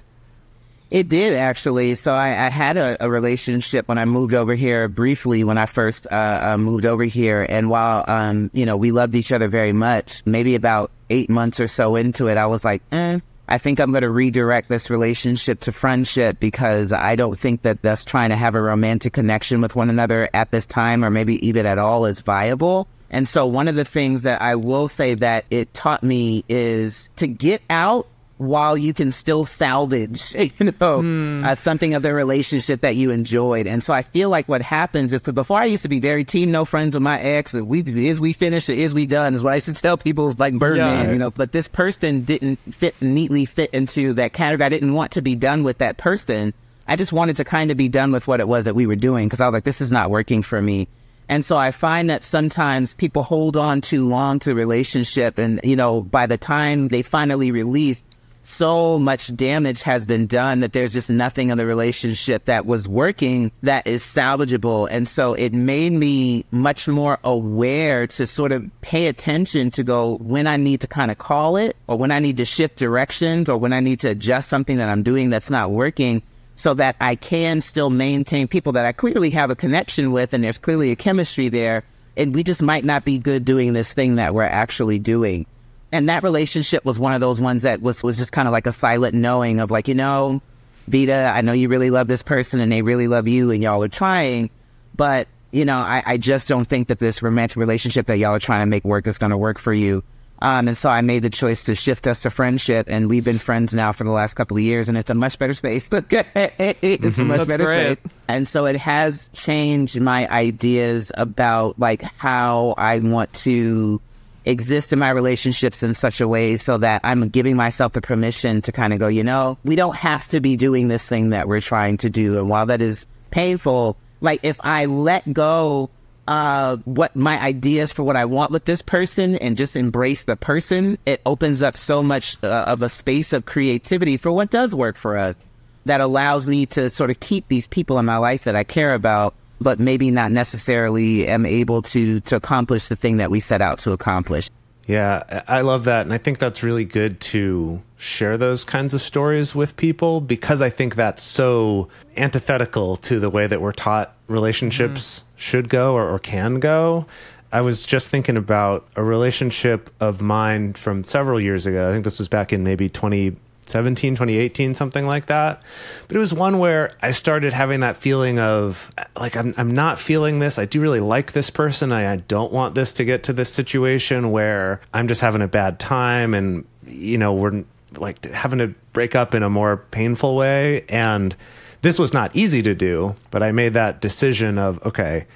It did actually. So I, I had a, a, relationship when I moved over here briefly when I first uh, uh, moved over here, and while um, you know we loved each other very much, maybe about eight months or so into it, I was like, eh, I think I'm going to redirect this relationship to friendship because I don't think that us trying to have a romantic connection with one another at this time, or maybe even at all, is viable. And so one of the things that I will say that it taught me is to get out while you can still salvage, you know, mm. uh, something of the relationship that you enjoyed. And so I feel like what happens is, because before I used to be very team no friends with my ex, we is we finished or is we done is what I used to tell people like Birdman, yeah. you know. But this person didn't fit neatly fit into that category. I didn't want to be done with that person. I just wanted to kind of be done with what it was that we were doing because I was like, this is not working for me. And so I find that sometimes people hold on too long to the relationship. And, you know, by the time they finally release, so much damage has been done that there's just nothing in the relationship that was working that is salvageable. And so it made me much more aware to sort of pay attention to go when I need to kind of call it or when I need to shift directions or when I need to adjust something that I'm doing that's not working so that I can still maintain people that I clearly have a connection with and there's clearly a chemistry there. And we just might not be good doing this thing that we're actually doing and that relationship was one of those ones that was was just kind of like a silent knowing of like you know vita i know you really love this person and they really love you and y'all are trying but you know i, I just don't think that this romantic relationship that y'all are trying to make work is going to work for you um, and so I made the choice to shift us to friendship, and we've been friends now for the last couple of years, and it's a much better space. it's mm-hmm. a much That's better great. space, and so it has changed my ideas about like how I want to exist in my relationships in such a way so that I'm giving myself the permission to kind of go, you know, we don't have to be doing this thing that we're trying to do. And while that is painful, like if I let go uh, what my ideas for what I want with this person and just embrace the person, it opens up so much uh, of a space of creativity for what does work for us that allows me to sort of keep these people in my life that I care about but maybe not necessarily am able to to accomplish the thing that we set out to accomplish. Yeah, I love that. And I think that's really good to share those kinds of stories with people because I think that's so antithetical to the way that we're taught relationships mm-hmm. should go or, or can go. I was just thinking about a relationship of mine from several years ago. I think this was back in maybe 20 2017, 2018, something like that. But it was one where I started having that feeling of like, I'm, I'm not feeling this. I do really like this person. I, I don't want this to get to this situation where I'm just having a bad time and, you know, we're like having to break up in a more painful way. And this was not easy to do, but I made that decision of, okay,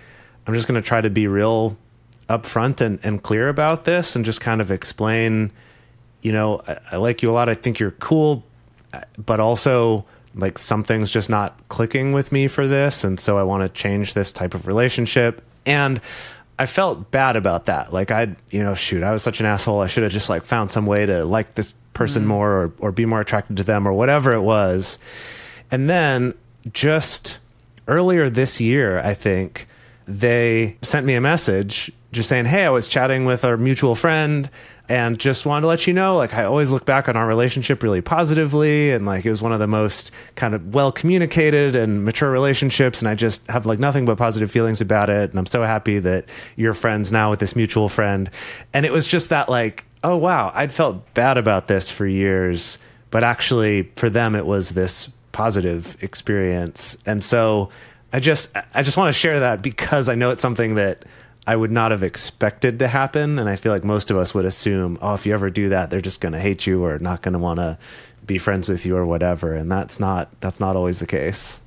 I'm just going to try to be real upfront and, and clear about this and just kind of explain you know, I, I like you a lot. I think you're cool, but also like something's just not clicking with me for this. And so I want to change this type of relationship. And I felt bad about that. Like I, you know, shoot, I was such an asshole. I should have just like found some way to like this person mm. more or, or be more attracted to them or whatever it was. And then just earlier this year, I think they sent me a message just saying, Hey, I was chatting with our mutual friend and just wanted to let you know like i always look back on our relationship really positively and like it was one of the most kind of well communicated and mature relationships. And i just have like nothing but positive feelings about it. And i'm so happy that you're friends now with this mutual friend. And it was just that like oh wow i'd felt bad about this for years. But actually for them it was this positive experience. And so i just i just want to share that because i know it's something that I would not have expected to happen. And I feel like most of us would assume, oh, if you ever do that, they're just going to hate you or not going to want to be friends with you or whatever. And that's not that's not always the case.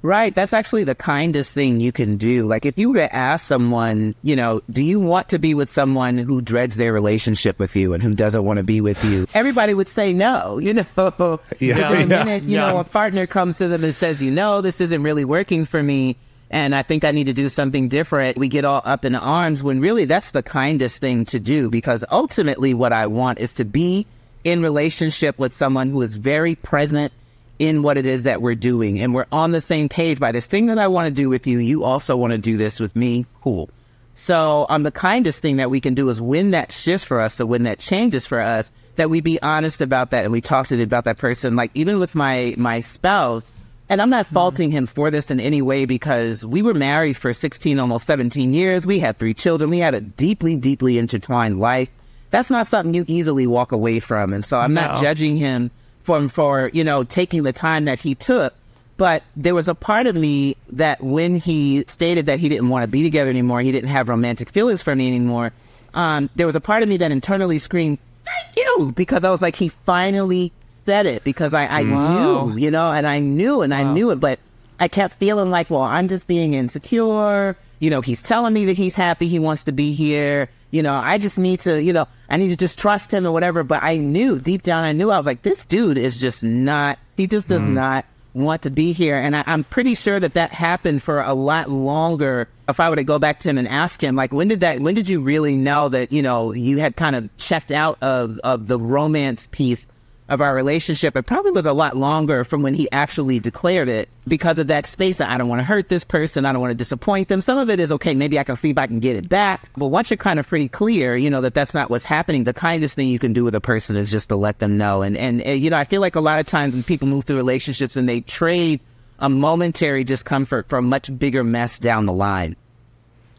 Right. That's actually the kindest thing you can do. Like if you were to ask someone, you know, do you want to be with someone who dreads their relationship with you and who doesn't want to be with you? Everybody would say no, you know. Yeah. the minute, you yeah. know, a partner comes to them and says, you know, this isn't really working for me, and I think I need to do something different. We get all up in arms when really that's the kindest thing to do because ultimately what I want is to be in relationship with someone who is very present in what it is that we're doing and we're on the same page by this thing that I want to do with you, you also want to do this with me. Cool. So, um, the kindest thing that we can do is when that shifts for us, so when that changes for us, that we be honest about that and we talk to about that person. Like even with my my spouse, and I'm not faulting him for this in any way because we were married for 16, almost 17 years. We had three children. We had a deeply, deeply intertwined life. That's not something you easily walk away from. And so I'm not judging him for, for, you know, taking the time that he took. But there was a part of me that when he stated that he didn't want to be together anymore, he didn't have romantic feelings for me anymore. Um, there was a part of me that internally screamed, thank you, because I was like, he finally said it because I, I mm. knew, you know, and I knew and I knew it, but I kept feeling like, well, I'm just being insecure. You know, he's telling me that he's happy, he wants to be here. You know, I just need to, you know, I need to just trust him or whatever. But I knew deep down, I knew I was like, this dude is just not, he just does mm. not want to be here. And I, I'm pretty sure that that happened for a lot longer. If I were to go back to him and ask him, like, when did that, when did you really know that, you know, you had kind of checked out of, of the romance piece of our relationship? It probably was a lot longer from when he actually declared it because of that space. I don't want to hurt this person. I don't want to disappoint them. Some of it is okay. Maybe I can see if I can get it back. But once you're kind of pretty clear, you know, that that's not what's happening, the kindest thing you can do with a person is just to let them know. And, and, uh, you know, I feel like a lot of times when people move through relationships and they trade a momentary discomfort for a much bigger mess down the line.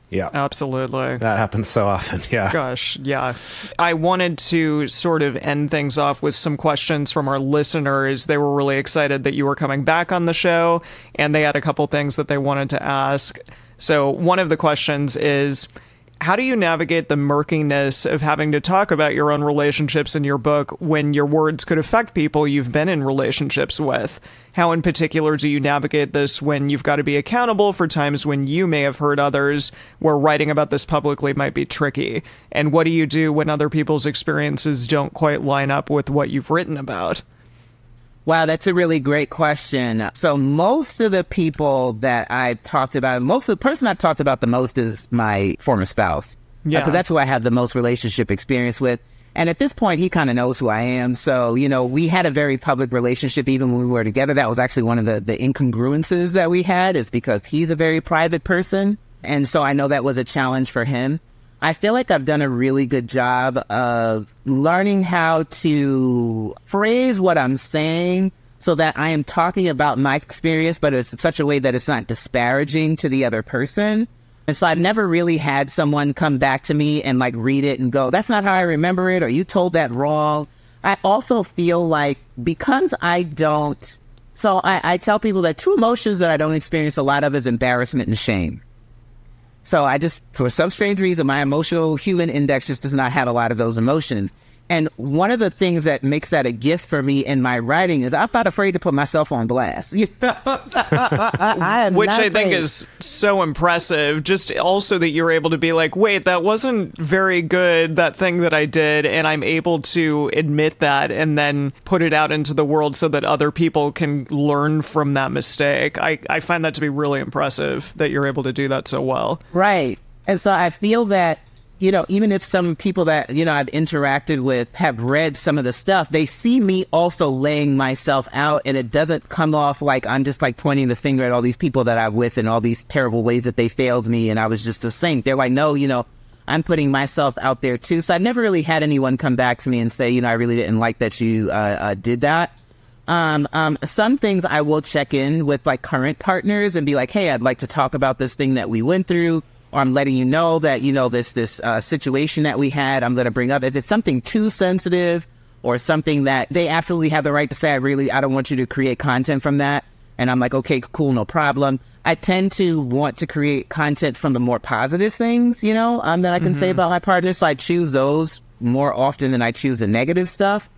Yeah. Absolutely. That happens so often. Yeah. Gosh, yeah. I wanted to sort of end things off with some questions from our listeners. They were really excited that you were coming back on the show, and they had a couple things that they wanted to ask. So, one of the questions is how do you navigate the murkiness of having to talk about your own relationships in your book when your words could affect people you've been in relationships with? How, in particular, do you navigate this when you've got to be accountable for times when you may have hurt others, where writing about this publicly might be tricky? And what do you do when other people's experiences don't quite line up with what you've written about? Wow, that's a really great question. So most of the people that I've talked about, most of the person I've talked about the most is my former spouse. Uh, yeah. Because that's who I have the most relationship experience with. And at this point, he kind of knows who I am. So, you know, we had a very public relationship even when we were together. That was actually one of the, the incongruences that we had is because he's a very private person. And so I know that was a challenge for him. I feel like I've done a really good job of learning how to phrase what I'm saying so that I am talking about my experience, but it's in such a way that it's not disparaging to the other person. And so I've never really had someone come back to me and like read it and go, that's not how I remember it, or you told that wrong. I also feel like because I don't, so I, I tell people that two emotions that I don't experience a lot of is embarrassment and shame. So I just, for some strange reason, my emotional human index just does not have a lot of those emotions. And one of the things that makes that a gift for me in my writing is I'm not afraid to put myself on blast. You know? I Which I think is so impressive. Just also that you're able to be like, wait, that wasn't very good, that thing that I did, and I'm able to admit that and then put it out into the world so that other people can learn from that mistake. I, I find that to be really impressive that you're able to do that so well. Right. And so I feel that, you know, even if some people that, you know, I've interacted with have read some of the stuff, they see me also laying myself out and it doesn't come off like I'm just like pointing the finger at all these people that I'm with and all these terrible ways that they failed me and I was just a saint. They're like, no, you know, I'm putting myself out there too. So I've never really had anyone come back to me and say, you know, I really didn't like that you uh, uh, did that. Um, um, some things I will check in with like current partners and be like, hey, I'd like to talk about this thing that we went through, or I'm letting you know that you know this this uh, situation that we had. I'm going to bring up if it's something too sensitive or something that they absolutely have the right to say. I really I don't want you to create content from that. And I'm like, okay, cool, no problem. I tend to want to create content from the more positive things, you know, um, that I can say about my partner. So I choose those more often than I choose the negative stuff.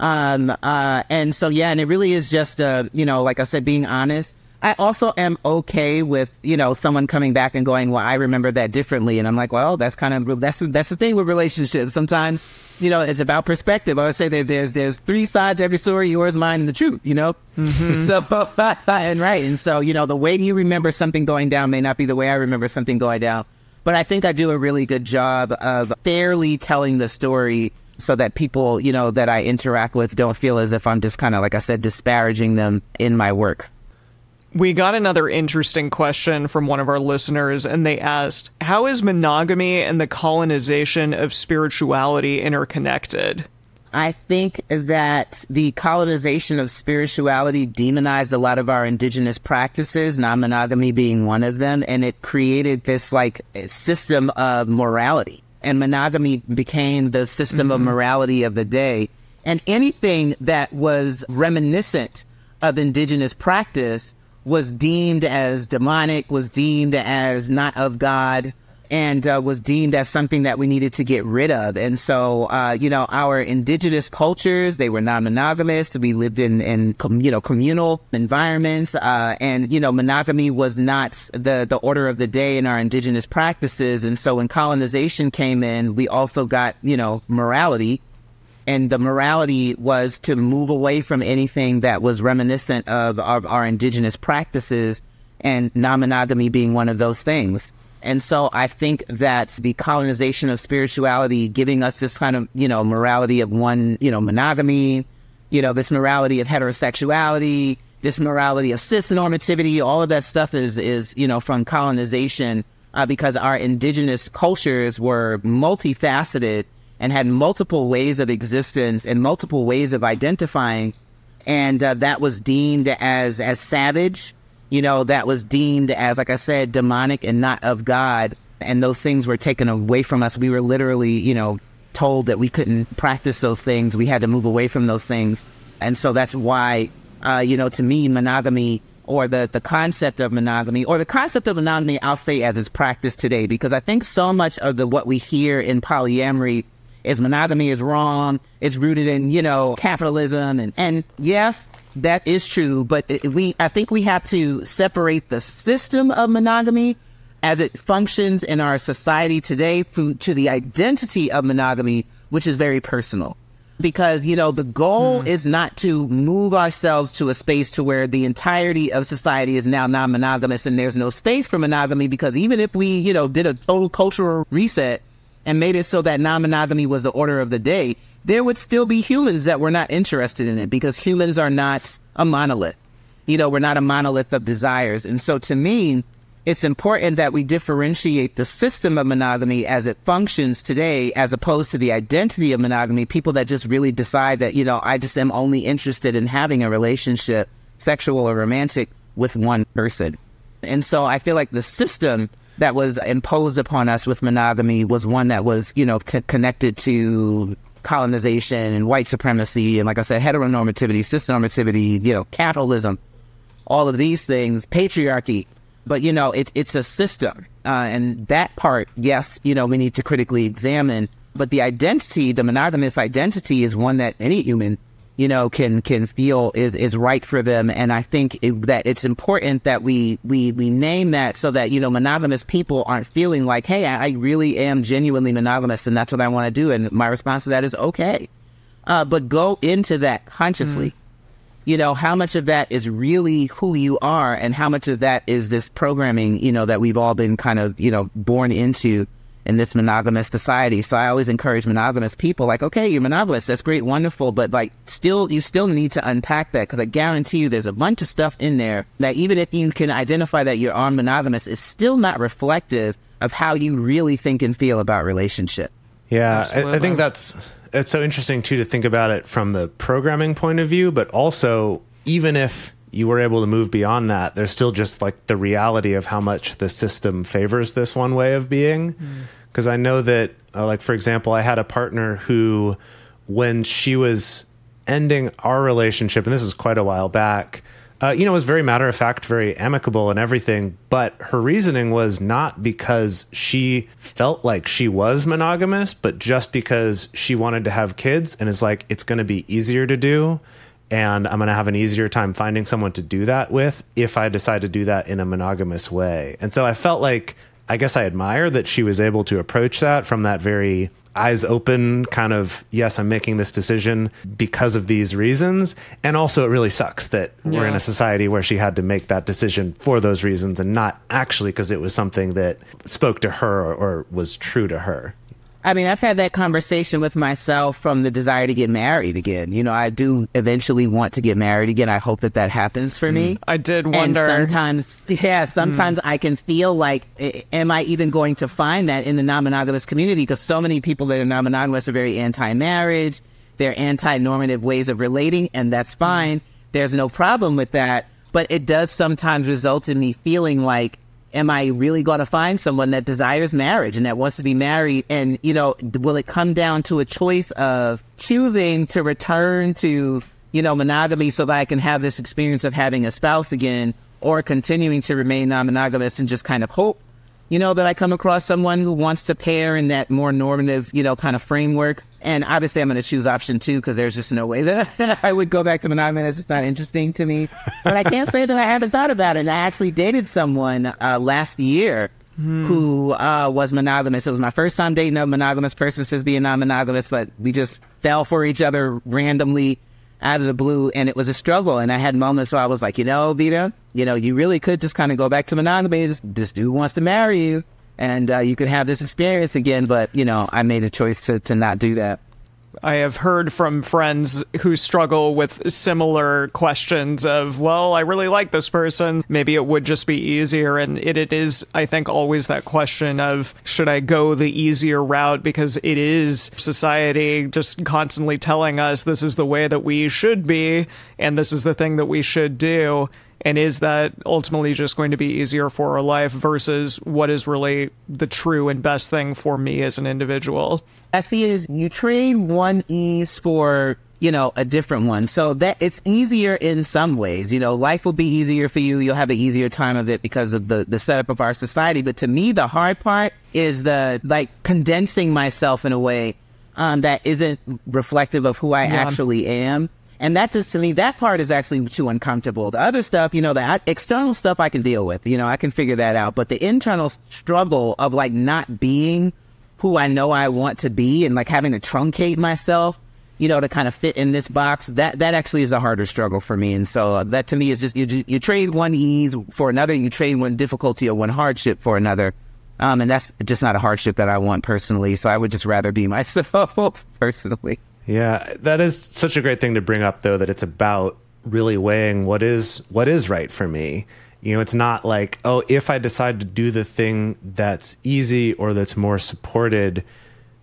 Um, uh, and so, yeah, and it really is just, uh, you know, like I said, being honest. I also am okay with, you know, someone coming back and going, well, I remember that differently. And I'm like, well, that's kind of, that's, that's the thing with relationships. Sometimes, you know, it's about perspective. I would say that there's, there's three sides to every story, yours, mine, and the truth, you know? Mm-hmm. so, and right. And so, you know, the way you remember something going down may not be the way I remember something going down. But I think I do a really good job of fairly telling the story so that people, you know, that I interact with don't feel as if I'm just kind of, like I said, disparaging them in my work. We got another interesting question from one of our listeners, and they asked, How is monogamy and the colonization of spirituality interconnected? I think that the colonization of spirituality demonized a lot of our indigenous practices, non monogamy being one of them, and it created this like system of morality. And monogamy became the system of mm-hmm. morality of the day. And anything that was reminiscent of indigenous practice was deemed as demonic, was deemed as not of God, and uh, was deemed as something that we needed to get rid of. And so, uh, you know, our indigenous cultures, they were non-monogamous. We lived in, in you know, communal environments. Uh, and, you know, monogamy was not the, the order of the day in our indigenous practices. And so when colonization came in, we also got, you know, morality. And the morality was to move away from anything that was reminiscent of, of our indigenous practices and non-monogamy being one of those things. And so I think that the colonization of spirituality, giving us this kind of, you know, morality of one, you know, monogamy, you know, this morality of heterosexuality, this morality of cis normativity, all of that stuff is, is, you know, from colonization, uh, because our indigenous cultures were multifaceted and had multiple ways of existence and multiple ways of identifying. And uh, that was deemed as, as savage you know, that was deemed as, like I said, demonic and not of God. And those things were taken away from us. We were literally, you know, told that we couldn't practice those things. We had to move away from those things. And so that's why, uh, you know, to me, monogamy or the, the concept of monogamy or the concept of monogamy, I'll say as it's practiced today, because I think so much of the what we hear in polyamory is monogamy is wrong. It's rooted in, you know, capitalism. And, and yes, that is true. But it, we, I think we have to separate the system of monogamy as it functions in our society today to, to the identity of monogamy, which is very personal. Because, you know, the goal hmm. is not to move ourselves to a space to where the entirety of society is now non-monogamous and there's no space for monogamy because even if we, you know, did a total cultural reset and made it so that non-monogamy was the order of the day, there would still be humans that were not interested in it because humans are not a monolith. You know, we're not a monolith of desires. And so to me, it's important that we differentiate the system of monogamy as it functions today as opposed to the identity of monogamy. People that just really decide that, you know, I just am only interested in having a relationship, sexual or romantic, with one person. And so I feel like the system that was imposed upon us with monogamy was one that was, you know, c- connected to colonization and white supremacy and, like I said, heteronormativity, cisnormativity, you know, capitalism, all of these things, patriarchy. But you know, it, it's a system, uh, and that part, yes, you know, we need to critically examine. But the identity, the monogamous identity, is one that any human you know, can can feel is is right for them. And I think it, that it's important that we we we name that so that you know monogamous people aren't feeling like, hey, I, I really am genuinely monogamous, and that's what I want to do. And my response to that is okay, uh, but go into that consciously. You know, how much of that is really who you are, and how much of that is this programming, you know, that we've all been kind of, you know, born into in this monogamous society. So I always encourage monogamous people, like, okay, you're monogamous, that's great, wonderful, but like, still, you still need to unpack that because I guarantee you there's a bunch of stuff in there that even if you can identify that you're on monogamous, it's still not reflective of how you really think and feel about relationship. Yeah, I, I think that's it's so interesting too to think about it from the programming point of view, but also even if you were able to move beyond that, there's still just like the reality of how much the system favors this one way of being. Mm. Because I know that, uh, like for example, I had a partner who, when she was ending our relationship, and this was quite a while back. Uh, you know, was very matter of fact, very amicable and everything. But her reasoning was not because she felt like she was monogamous, but just because she wanted to have kids and is like, it's going to be easier to do. And I'm going to have an easier time finding someone to do that with if I decide to do that in a monogamous way. And so I felt like, I guess I admire that she was able to approach that from that very eyes open kind of yes i'm making this decision because of these reasons. And also it really sucks that we're in a society where she had to make that decision for those reasons and not actually because it was something that spoke to her or, or was true to her I mean, I've had that conversation with myself from the desire to get married again. You know, I do eventually want to get married again. I hope that that happens for me. Mm. I did wonder. And sometimes, yeah, mm. sometimes I can feel like, am I even going to find that in the non-monogamous community? Because so many people that are non-monogamous are very anti-marriage. They're anti-normative ways of relating, and that's mm. fine. There's no problem with that. But it does sometimes result in me feeling like, am I really going to find someone that desires marriage and that wants to be married? And, you know, will it come down to a choice of choosing to return to, you know, monogamy so that I can have this experience of having a spouse again or continuing to remain non monogamous and just kind of hope, you know, that I come across someone who wants to pair in that more normative, you know, kind of framework? And obviously, I'm going to choose option two because there's just no way that I would go back to monogamy. It's not interesting to me. But I can't say that I haven't thought about it. And I actually dated someone uh, last year who uh, was monogamous. It was my first time dating a monogamous person since being non-monogamous, but we just fell for each other randomly out of the blue, and it was a struggle. And I had moments where I was like, you know, Vita, you know, you really could just kind of go back to monogamy. This, this dude wants to marry you, and uh, you could have this experience again. But you know, I made a choice to to not do that. I have heard from friends who struggle with similar questions of, well, I really like this person. Maybe it would just be easier. And it, it is, I think, always that question of, should I go the easier route? Because it is society just constantly telling us this is the way that we should be, and this is the thing that we should do. And is that ultimately just going to be easier for our life versus what is really the true and best thing for me as an individual? I see it as you trade one ease for you know a different one, so that it's easier in some ways. You know, life will be easier for you. You'll have an easier time of it because of the the setup of our society. But to me, the hard part is the like condensing myself in a way um, that isn't reflective of who I actually am. And that just to me, that part is actually too uncomfortable. The other stuff, you know, the external stuff I can deal with. You know, I can figure that out. But the internal struggle of like not being who I know I want to be and like having to truncate myself, you know, to kind of fit in this box, that that actually is the harder struggle for me. And so uh, that to me is just you you trade one ease for another, you trade one difficulty or one hardship for another. Um, and that's just not a hardship that I want personally. So I would just rather be myself personally. Yeah, that is such a great thing to bring up though that it's about really weighing what is what is right for me. You know, it's not like, oh, if I decide to do the thing that's easy or that's more supported,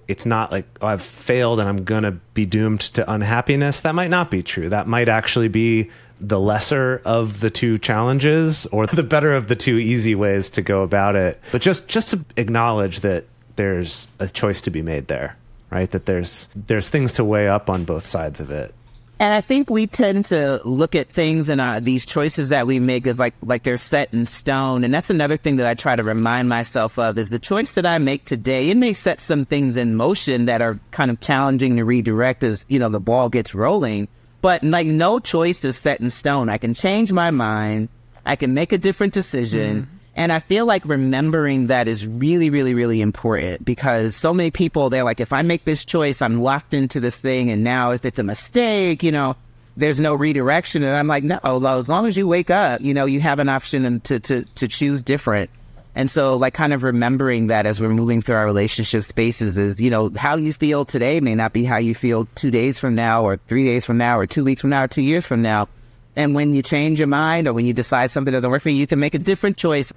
it's not like oh, I've failed and I'm to be doomed to unhappiness. That might not be true. That might actually be the lesser of the two challenges or the better of the two easy ways to go about it. But just just to acknowledge that there's a choice to be made there, right? That there's there's things to weigh up on both sides of it. And I think we tend to look at things and uh, these choices that we make as like like they're set in stone. And that's another thing that I try to remind myself of is the choice that I make today. It may set some things in motion that are kind of challenging to redirect as you know the ball gets rolling. But like no choice is set in stone. I can change my mind. I can make a different decision. And I feel like remembering that is really, really, really important because so many people, they're like, if I make this choice, I'm locked into this thing. And now if it's a mistake, you know, there's no redirection. And I'm like, no, as long as you wake up, you know, you have an option to, to, to choose different. And so, like, kind of remembering that as we're moving through our relationship spaces is, you know, how you feel today may not be how you feel two days from now, or three days from now, or two weeks from now, or two years from now. And when you change your mind or when you decide something doesn't work for you, you can make a different choice.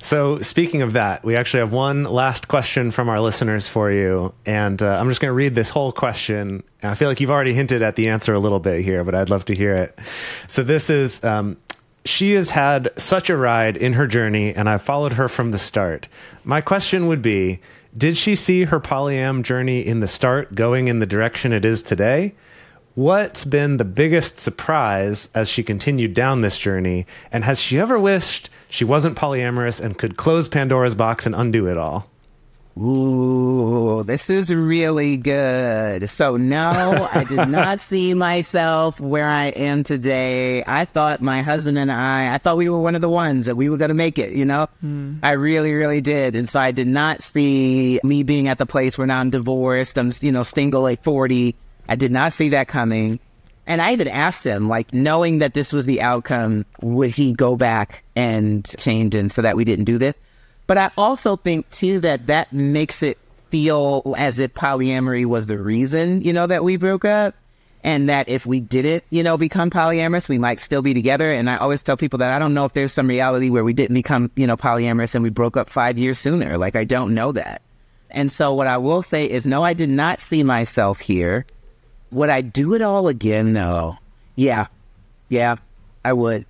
So, speaking of that, we actually have one last question from our listeners for you. And uh, I'm just going to read this whole question. I feel like you've already hinted at the answer a little bit here, but I'd love to hear it. So, this is um, She has had such a ride in her journey, and I've followed her from the start. My question would be Did she see her polyam journey in the start going in the direction it is today? What's been the biggest surprise as she continued down this journey? And has she ever wished she wasn't polyamorous and could close Pandora's box and undo it all? Ooh, this is really good. So, no, I did not see myself where I am today. I thought my husband and I, I thought we were one of the ones that we were going to make it, you know? Hmm. I really, really did. And so I did not see me being at the place where now I'm divorced. I'm, you know, single at 40. I did not see that coming. And I even asked him, like, knowing that this was the outcome, would he go back and change and so that we didn't do this? But I also think too that that makes it feel as if polyamory was the reason, you know, that we broke up. And that if we didn't, you know, become polyamorous, we might still be together. And I always tell people that I don't know if there's some reality where we didn't become, you know, polyamorous and we broke up five years sooner. Like, I don't know that. And so what I will say is, no, I did not see myself here. Would I do it all again? No. Yeah. Yeah, I would.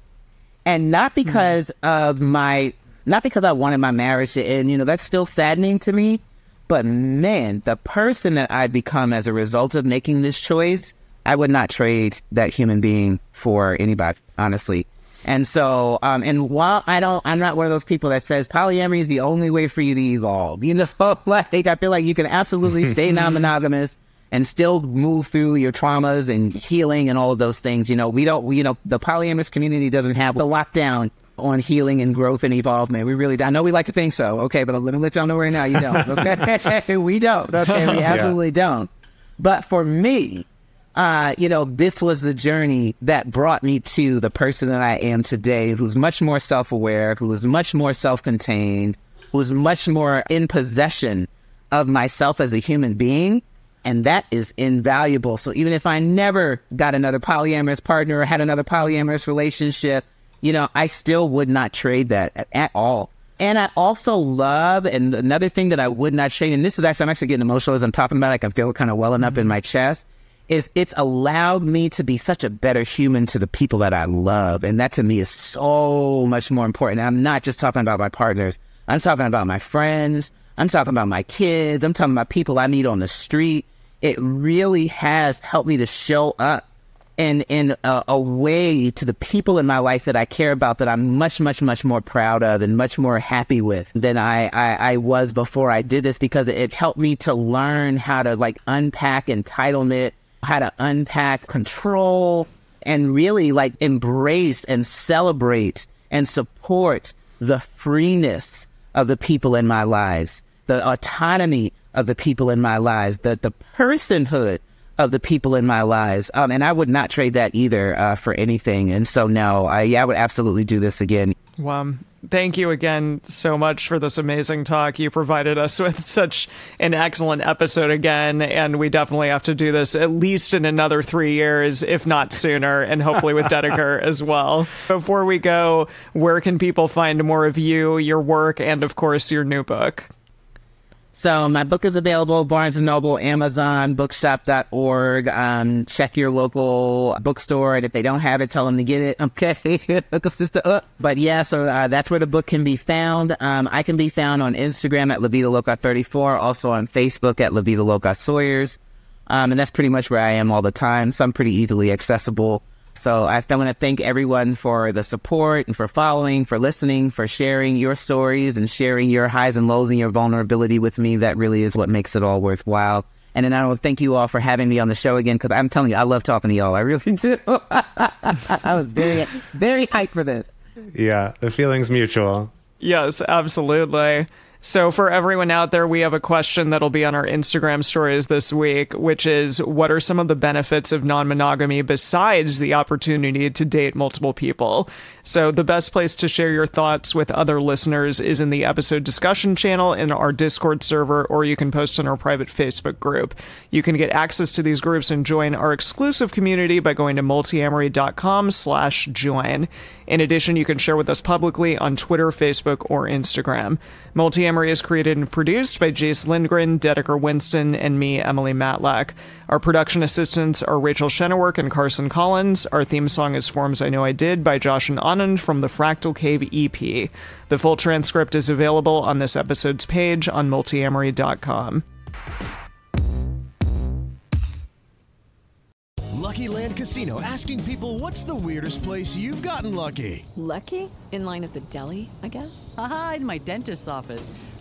And not because of my, not because I wanted my marriage to end, you know, that's still saddening to me. But man, the person that I've become as a result of making this choice, I would not trade that human being for anybody, honestly. And so, um, and while I don't, I'm not one of those people that says polyamory is the only way for you to evolve. You know, like I feel like you can absolutely stay non-monogamous and still move through your traumas and healing and all of those things. You know, we don't, we, you know, the polyamorous community doesn't have the lockdown on healing and growth and evolvement. We really, I know we like to think so. Okay, but let me let y'all know right now, you don't. Okay, we don't. Okay, we absolutely don't. But for me, uh, you know, this was the journey that brought me to the person that I am today, who's much more self aware, who is much more self contained, who's much more in possession of myself as a human being. And that is invaluable. So even if I never got another polyamorous partner or had another polyamorous relationship, you know, I still would not trade that at, at all. And I also love, and another thing that I would not trade, and this is actually, I'm actually getting emotional as I'm talking about it, I can feel kind of welling up in my chest is it's allowed me to be such a better human to the people that I love. And that to me is so much more important. I'm not just talking about my partners. I'm talking about my friends. I'm talking about my kids. I'm talking about people I meet on the street. It really has helped me to show up in, in a, a way to the people in my life that I care about that I'm much, much, much more proud of and much more happy with than I, I, I was before I did this because it helped me to learn how to like unpack entitlement how to unpack control and really like embrace and celebrate and support the freeness of the people in my lives, the autonomy of the people in my lives, the, the personhood of the people in my lives. Um, and I would not trade that either uh, for anything. And so, no, I, yeah, I would absolutely do this again. Well, thank you again so much for this amazing talk. You provided us with such an excellent episode again, and we definitely have to do this at least in another three years, if not sooner, and hopefully with Dedeker as well. Before we go, where can people find more of you, your work, and of course, your new book? So my book is available Barnes & Noble, Amazon, bookshop.org. Um, check your local bookstore. And if they don't have it, tell them to get it. Okay. Hook a sister up. But yeah, so uh, that's where the book can be found. Um, I can be found on Instagram at La Vita Loca 34, also on Facebook at La Vita Loca Sawyers. Um, and that's pretty much where I am all the time. So I'm pretty easily accessible. So I, I want to thank everyone for the support and for following, for listening, for sharing your stories and sharing your highs and lows and your vulnerability with me. That really is what makes it all worthwhile. And then I want to thank you all for having me on the show again because I'm telling you, I love talking to y'all. I really do. I was very, very hyped for this. Yeah, the feeling's mutual. Yes, absolutely. So, for everyone out there, we have a question that'll be on our Instagram stories this week, which is what are some of the benefits of non monogamy besides the opportunity to date multiple people? So, the best place to share your thoughts with other listeners is in the episode discussion channel in our Discord server, or you can post in our private Facebook group. You can get access to these groups and join our exclusive community by going to multiamory.com slash join. In addition, you can share with us publicly on Twitter, Facebook, or Instagram. Multiamory is created and produced by Jase Lindgren, Dedeker Winston, and me, Emily Matlack. Our production assistants are Rachel Shennework and Carson Collins. Our theme song is Forms I Know I Did by Josh and Anand from the Fractal Cave EP. The full transcript is available on this episode's page on multiamory.com. Lucky Land Casino asking people what's the weirdest place you've gotten lucky? Lucky? In line at the deli, I guess? Aha, in my dentist's office.